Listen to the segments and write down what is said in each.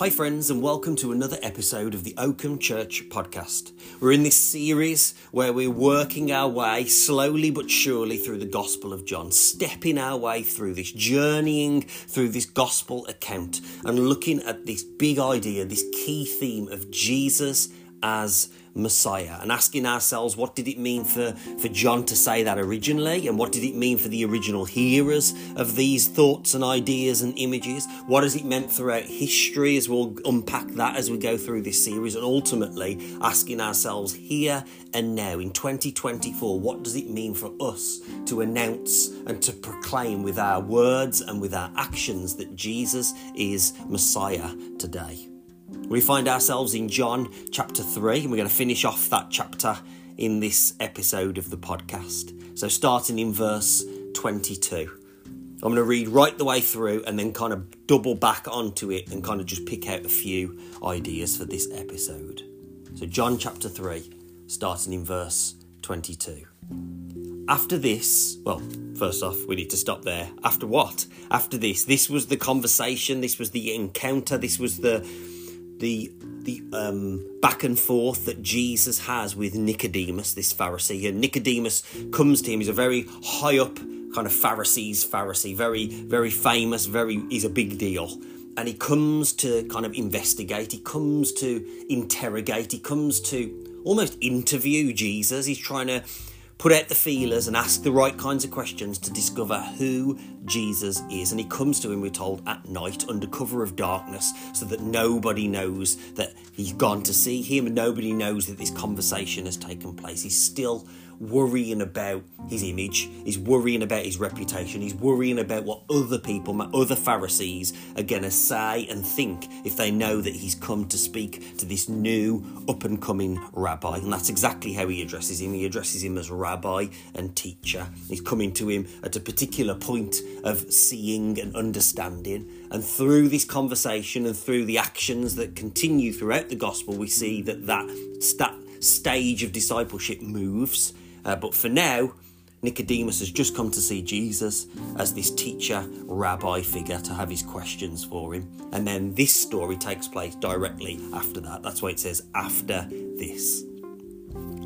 Hi, friends, and welcome to another episode of the Oakham Church podcast. We're in this series where we're working our way slowly but surely through the Gospel of John, stepping our way through this, journeying through this Gospel account, and looking at this big idea, this key theme of Jesus as Messiah and asking ourselves what did it mean for, for John to say that originally and what did it mean for the original hearers of these thoughts and ideas and images? What has it meant throughout history as we'll unpack that as we go through this series and ultimately asking ourselves here and now in 2024 what does it mean for us to announce and to proclaim with our words and with our actions that Jesus is Messiah today? We find ourselves in John chapter 3, and we're going to finish off that chapter in this episode of the podcast. So, starting in verse 22. I'm going to read right the way through and then kind of double back onto it and kind of just pick out a few ideas for this episode. So, John chapter 3, starting in verse 22. After this, well, first off, we need to stop there. After what? After this, this was the conversation, this was the encounter, this was the the the um, back and forth that Jesus has with Nicodemus, this Pharisee. And Nicodemus comes to him. He's a very high up kind of Pharisees Pharisee, very very famous. Very he's a big deal. And he comes to kind of investigate. He comes to interrogate. He comes to almost interview Jesus. He's trying to put out the feelers and ask the right kinds of questions to discover who Jesus is. And he comes to him, we're told, at night under cover of darkness so that nobody knows that he's gone to see him. And nobody knows that this conversation has taken place. He's still worrying about his image, he's worrying about his reputation, he's worrying about what other people, other Pharisees, are going to say and think if they know that he's come to speak to this new up and coming rabbi. And that's exactly how he addresses him. He addresses him as rabbi and teacher. He's coming to him at a particular point of seeing and understanding. And through this conversation and through the actions that continue throughout the gospel, we see that that, that stage of discipleship moves uh, but for now, Nicodemus has just come to see Jesus as this teacher, rabbi figure to have his questions for him. And then this story takes place directly after that. That's why it says, after this.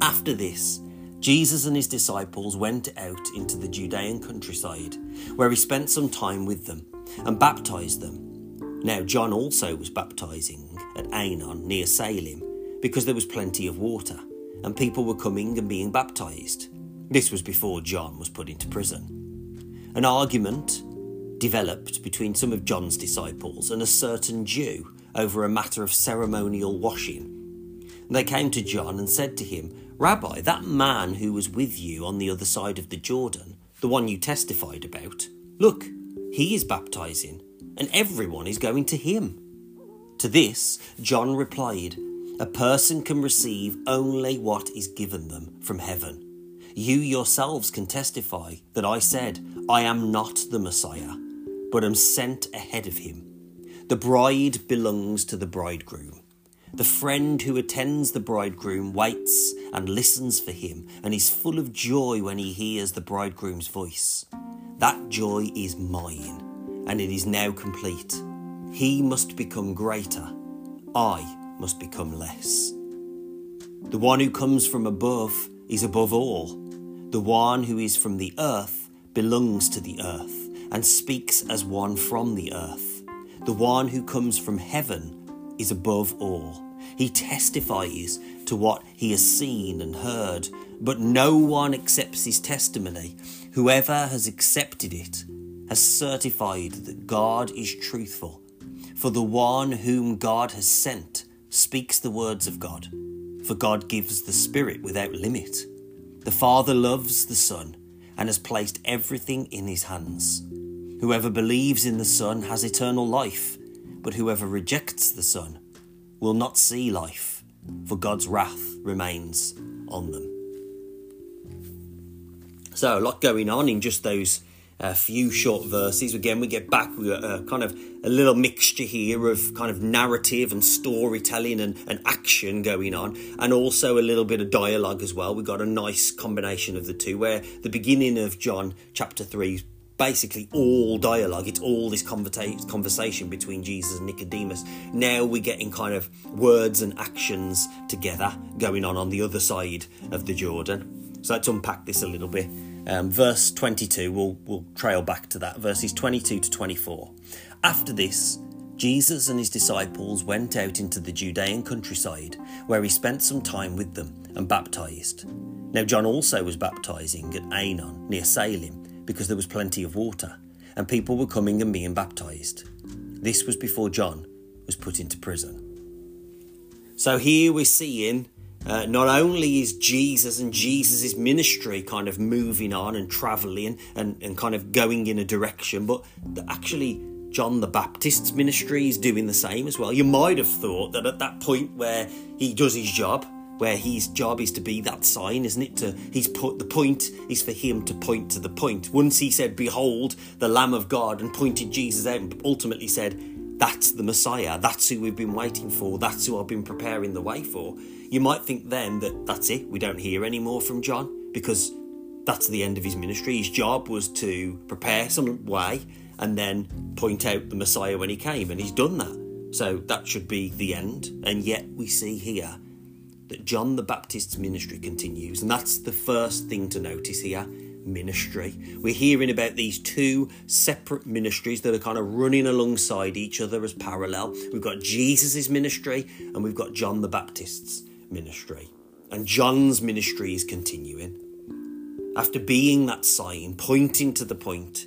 After this, Jesus and his disciples went out into the Judean countryside, where he spent some time with them and baptized them. Now, John also was baptizing at Aenon near Salim because there was plenty of water and people were coming and being baptized. This was before John was put into prison. An argument developed between some of John's disciples and a certain Jew over a matter of ceremonial washing. They came to John and said to him, Rabbi, that man who was with you on the other side of the Jordan, the one you testified about, look, he is baptizing, and everyone is going to him. To this, John replied, a person can receive only what is given them from heaven. You yourselves can testify that I said, I am not the Messiah, but am sent ahead of him. The bride belongs to the bridegroom. The friend who attends the bridegroom waits and listens for him and is full of joy when he hears the bridegroom's voice. That joy is mine, and it is now complete. He must become greater. I must become less. The one who comes from above is above all. The one who is from the earth belongs to the earth and speaks as one from the earth. The one who comes from heaven is above all. He testifies to what he has seen and heard, but no one accepts his testimony. Whoever has accepted it has certified that God is truthful. For the one whom God has sent speaks the words of God, for God gives the Spirit without limit. The Father loves the Son and has placed everything in his hands. Whoever believes in the Son has eternal life, but whoever rejects the Son will not see life, for God's wrath remains on them. So, a lot going on in just those a few short verses. Again, we get back with a, a, kind of a little mixture here of kind of narrative and storytelling and, and action going on, and also a little bit of dialogue as well. We've got a nice combination of the two, where the beginning of John chapter 3 basically all dialogue. It's all this conversa- conversation between Jesus and Nicodemus. Now we're getting kind of words and actions together going on on the other side of the Jordan. So let's unpack this a little bit. Um, verse 22, we'll, we'll trail back to that. Verses 22 to 24. After this, Jesus and his disciples went out into the Judean countryside, where he spent some time with them and baptized. Now, John also was baptizing at Aenon, near Salim, because there was plenty of water, and people were coming and being baptized. This was before John was put into prison. So here we're seeing uh, not only is Jesus and Jesus' ministry kind of moving on and travelling and, and kind of going in a direction, but actually John the Baptist's ministry is doing the same as well. You might have thought that at that point where he does his job, where his job is to be that sign, isn't it? To he's put the point is for him to point to the point. Once he said, "Behold, the Lamb of God," and pointed Jesus out, and ultimately said, "That's the Messiah. That's who we've been waiting for. That's who I've been preparing the way for." You might think then that that's it. We don't hear any more from John because that's the end of his ministry. His job was to prepare some way and then point out the Messiah when he came, and he's done that. So that should be the end. And yet we see here that John the Baptist's ministry continues, and that's the first thing to notice here ministry. We're hearing about these two separate ministries that are kind of running alongside each other as parallel. We've got Jesus' ministry and we've got John the Baptist's ministry. And John's ministry is continuing. After being that sign, pointing to the point,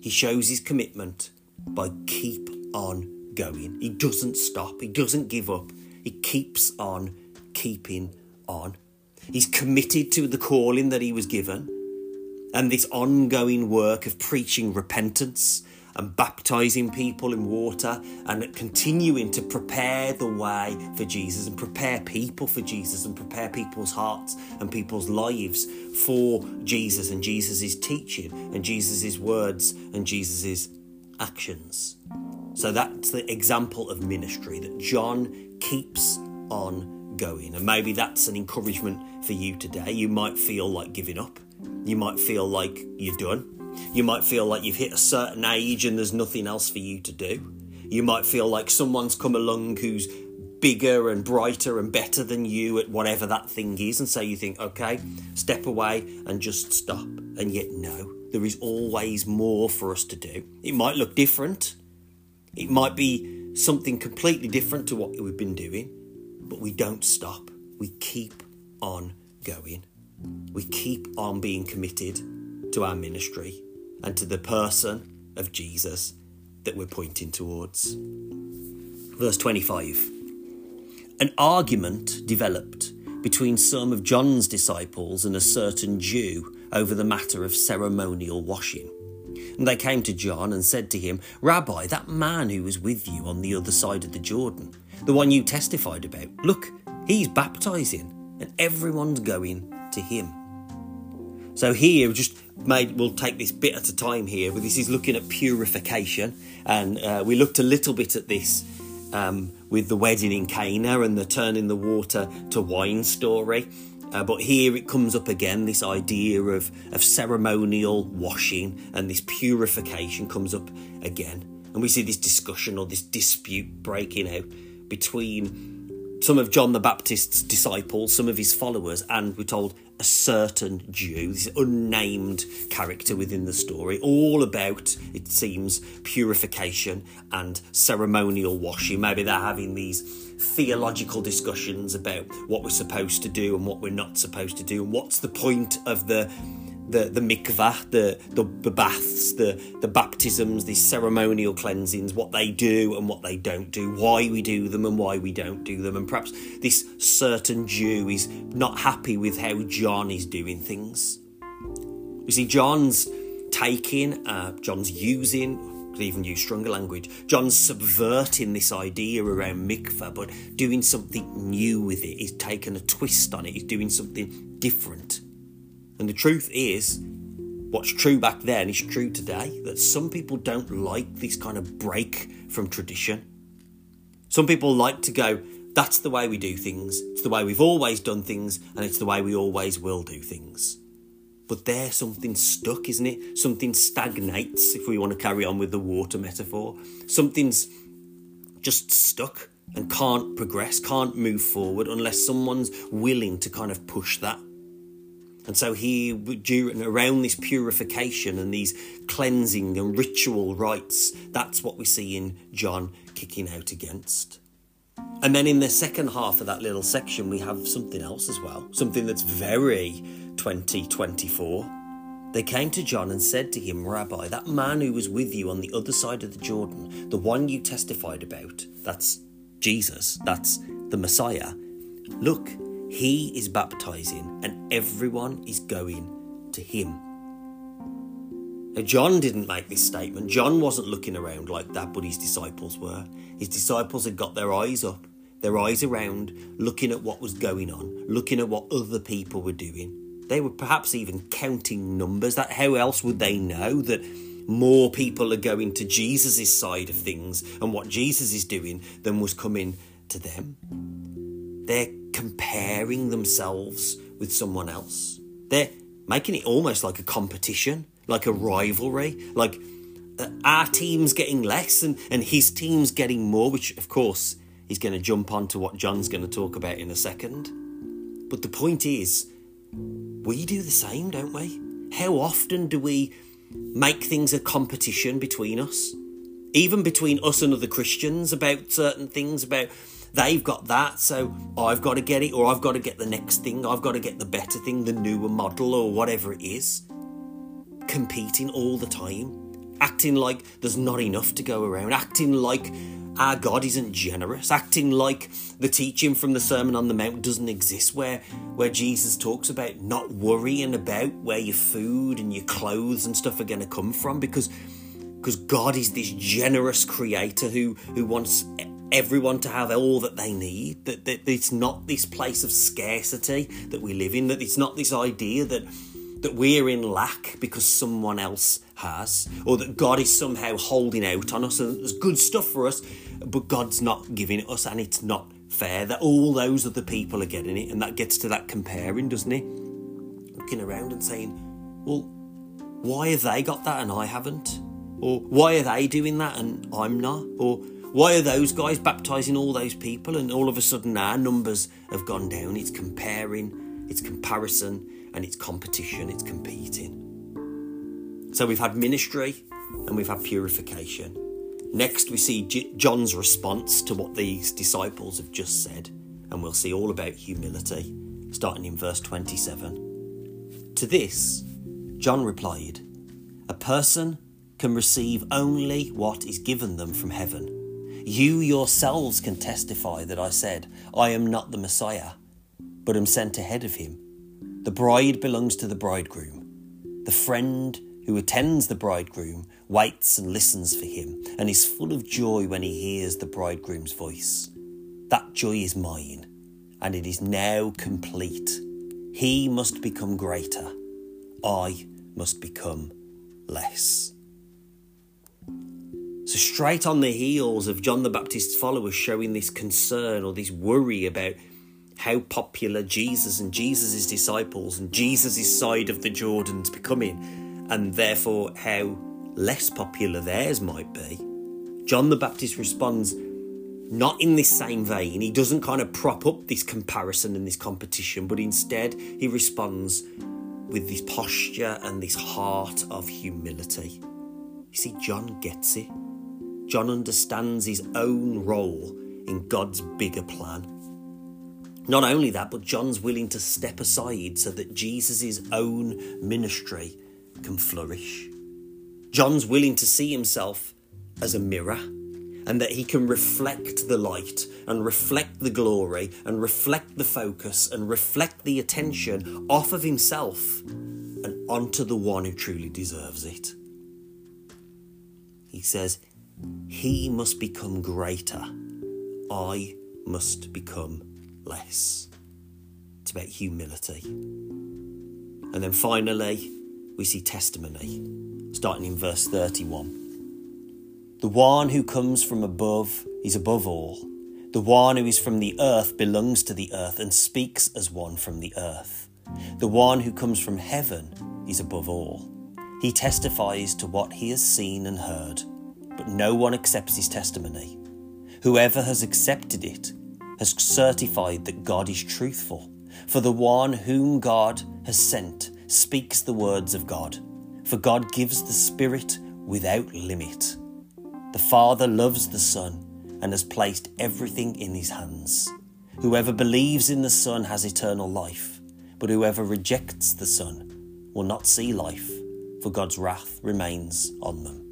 he shows his commitment by keep on going. He doesn't stop, he doesn't give up, he keeps on keeping on. He's committed to the calling that he was given and this ongoing work of preaching repentance and baptizing people in water and continuing to prepare the way for Jesus and prepare people for Jesus and prepare people's hearts and people's lives for Jesus and Jesus' teaching and Jesus' words and Jesus' actions. So that's the example of ministry that John keeps on going. And maybe that's an encouragement for you today. You might feel like giving up. You might feel like you're done. You might feel like you've hit a certain age and there's nothing else for you to do. You might feel like someone's come along who's bigger and brighter and better than you at whatever that thing is. And so you think, okay, step away and just stop. And yet, no, there is always more for us to do. It might look different, it might be something completely different to what we've been doing, but we don't stop. We keep on going. We keep on being committed to our ministry and to the person of Jesus that we're pointing towards. Verse 25 An argument developed between some of John's disciples and a certain Jew over the matter of ceremonial washing. And they came to John and said to him, Rabbi, that man who was with you on the other side of the Jordan, the one you testified about, look, he's baptizing, and everyone's going to him. So here, just made we'll take this bit at a time here. But This is looking at purification, and uh, we looked a little bit at this um, with the wedding in Cana and the turning the water to wine story. Uh, but here it comes up again this idea of, of ceremonial washing and this purification comes up again. And we see this discussion or this dispute breaking out between some of John the Baptist's disciples, some of his followers, and we're told a certain Jew, this unnamed character within the story, all about, it seems, purification and ceremonial washing. Maybe they're having these theological discussions about what we're supposed to do and what we're not supposed to do, and what's the point of the the the mikvah, the, the the baths, the the baptisms, the ceremonial cleansings, what they do and what they don't do, why we do them and why we don't do them, and perhaps this certain Jew is not happy with how John is doing things. You see, John's taking, uh, John's using, could even use stronger language. John's subverting this idea around mikvah, but doing something new with it. He's taken a twist on it. He's doing something different. And the truth is, what's true back then is true today that some people don't like this kind of break from tradition. Some people like to go, that's the way we do things, it's the way we've always done things, and it's the way we always will do things. But there, something's stuck, isn't it? Something stagnates, if we want to carry on with the water metaphor. Something's just stuck and can't progress, can't move forward unless someone's willing to kind of push that. And so he, during around this purification and these cleansing and ritual rites, that's what we see in John kicking out against. And then in the second half of that little section, we have something else as well, something that's very 2024. They came to John and said to him, Rabbi, that man who was with you on the other side of the Jordan, the one you testified about, that's Jesus, that's the Messiah. Look, he is baptizing and everyone is going to him. Now, John didn't make this statement. John wasn't looking around like that, but his disciples were. His disciples had got their eyes up, their eyes around, looking at what was going on, looking at what other people were doing. They were perhaps even counting numbers. That how else would they know that more people are going to Jesus' side of things and what Jesus is doing than was coming to them? They're comparing themselves with someone else. They're making it almost like a competition, like a rivalry, like uh, our team's getting less and, and his team's getting more, which of course he's going to jump on to what John's going to talk about in a second. But the point is, we do the same, don't we? How often do we make things a competition between us? Even between us and other Christians about certain things, about they've got that, so I've got to get it, or I've got to get the next thing, I've got to get the better thing, the newer model, or whatever it is. Competing all the time, acting like there's not enough to go around, acting like our God isn't generous, acting like the teaching from the Sermon on the Mount doesn't exist, where, where Jesus talks about not worrying about where your food and your clothes and stuff are going to come from, because because God is this generous creator who who wants everyone to have all that they need. That, that it's not this place of scarcity that we live in. That it's not this idea that that we're in lack because someone else has, or that God is somehow holding out on us and there's good stuff for us, but God's not giving it us and it's not fair that all those other people are getting it, and that gets to that comparing, doesn't it? Looking around and saying, Well, why have they got that and I haven't? Or why are they doing that and I'm not? Or why are those guys baptizing all those people and all of a sudden our numbers have gone down? It's comparing, it's comparison, and it's competition, it's competing. So we've had ministry and we've had purification. Next, we see J- John's response to what these disciples have just said, and we'll see all about humility, starting in verse 27. To this, John replied, A person can receive only what is given them from heaven. You yourselves can testify that I said, I am not the Messiah, but am sent ahead of him. The bride belongs to the bridegroom. The friend who attends the bridegroom waits and listens for him and is full of joy when he hears the bridegroom's voice. That joy is mine, and it is now complete. He must become greater, I must become less. So, straight on the heels of John the Baptist's followers showing this concern or this worry about how popular Jesus and Jesus' disciples and Jesus' side of the Jordan's becoming, and therefore how less popular theirs might be. John the Baptist responds not in this same vein. He doesn't kind of prop up this comparison and this competition, but instead he responds with this posture and this heart of humility. You see, John gets it. John understands his own role in God's bigger plan. Not only that, but John's willing to step aside so that Jesus' own ministry can flourish. John's willing to see himself as a mirror and that he can reflect the light and reflect the glory and reflect the focus and reflect the attention off of himself and onto the one who truly deserves it. He says, He must become greater, I must become less. It's about humility. And then finally, we see testimony, starting in verse 31. The one who comes from above is above all. The one who is from the earth belongs to the earth and speaks as one from the earth. The one who comes from heaven is above all. He testifies to what he has seen and heard, but no one accepts his testimony. Whoever has accepted it has certified that God is truthful, for the one whom God has sent speaks the words of God, for God gives the Spirit without limit. The Father loves the Son and has placed everything in his hands. Whoever believes in the Son has eternal life, but whoever rejects the Son will not see life, for God's wrath remains on them.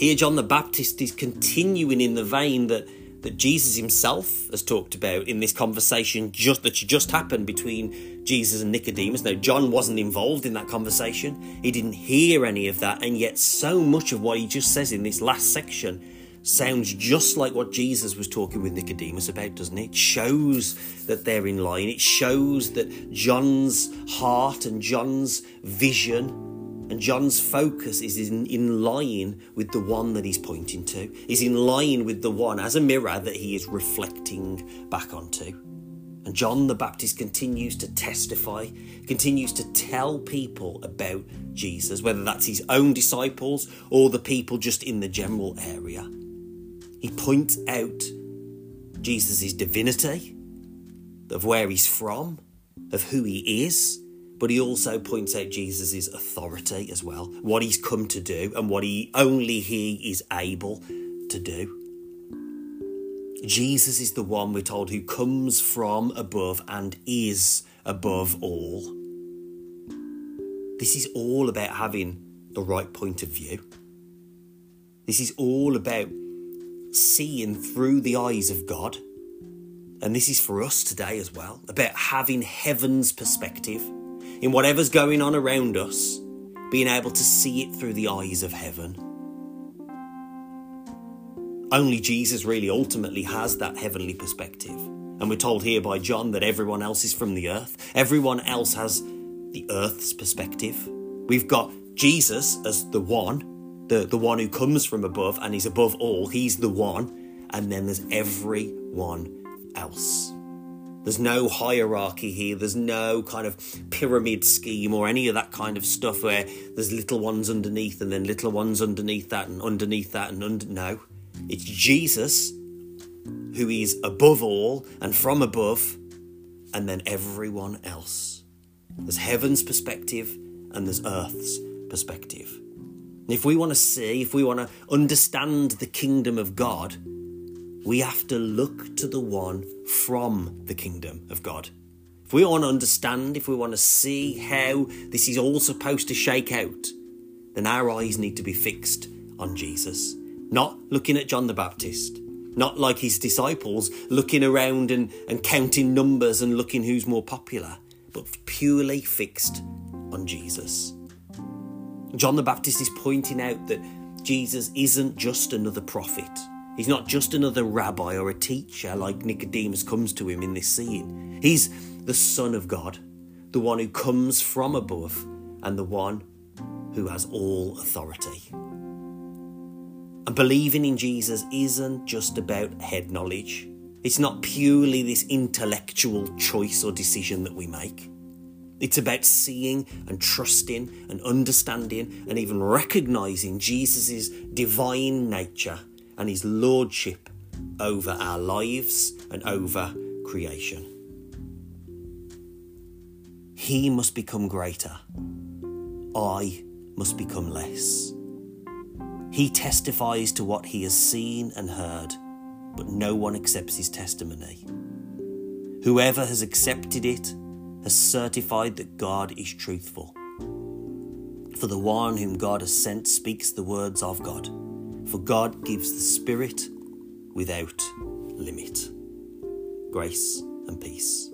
Here, John the Baptist is continuing in the vein that that Jesus himself has talked about in this conversation just that just happened between Jesus and Nicodemus. Now, John wasn't involved in that conversation. He didn't hear any of that, and yet so much of what he just says in this last section sounds just like what Jesus was talking with Nicodemus about, doesn't it? It shows that they're in line. It shows that John's heart and John's vision and John's focus is in, in line with the one that he's pointing to, is in line with the one as a mirror that he is reflecting back onto. And John the Baptist continues to testify, continues to tell people about Jesus, whether that's his own disciples or the people just in the general area. He points out Jesus' divinity, of where he's from, of who he is, but he also points out Jesus' authority as well, what he's come to do and what he only he is able to do. Jesus is the one we're told who comes from above and is above all. This is all about having the right point of view. This is all about seeing through the eyes of God. And this is for us today as well, about having heaven's perspective in whatever's going on around us, being able to see it through the eyes of heaven. Only Jesus really ultimately has that heavenly perspective. And we're told here by John that everyone else is from the earth. Everyone else has the earth's perspective. We've got Jesus as the one, the, the one who comes from above and is above all. He's the one. And then there's everyone else. There's no hierarchy here. There's no kind of pyramid scheme or any of that kind of stuff where there's little ones underneath and then little ones underneath that and underneath that and under. No, it's Jesus who is above all and from above, and then everyone else. There's heaven's perspective and there's earth's perspective. And if we want to see, if we want to understand the kingdom of God, we have to look to the one from the kingdom of God. If we want to understand, if we want to see how this is all supposed to shake out, then our eyes need to be fixed on Jesus. Not looking at John the Baptist, not like his disciples looking around and, and counting numbers and looking who's more popular, but purely fixed on Jesus. John the Baptist is pointing out that Jesus isn't just another prophet. He's not just another rabbi or a teacher like Nicodemus comes to him in this scene. He's the Son of God, the one who comes from above, and the one who has all authority. And believing in Jesus isn't just about head knowledge. It's not purely this intellectual choice or decision that we make. It's about seeing and trusting and understanding and even recognizing Jesus' divine nature and his lordship over our lives and over creation. He must become greater. I must become less. He testifies to what he has seen and heard, but no one accepts his testimony. Whoever has accepted it has certified that God is truthful. For the one whom God has sent speaks the words of God for God gives the Spirit without limit. Grace and peace.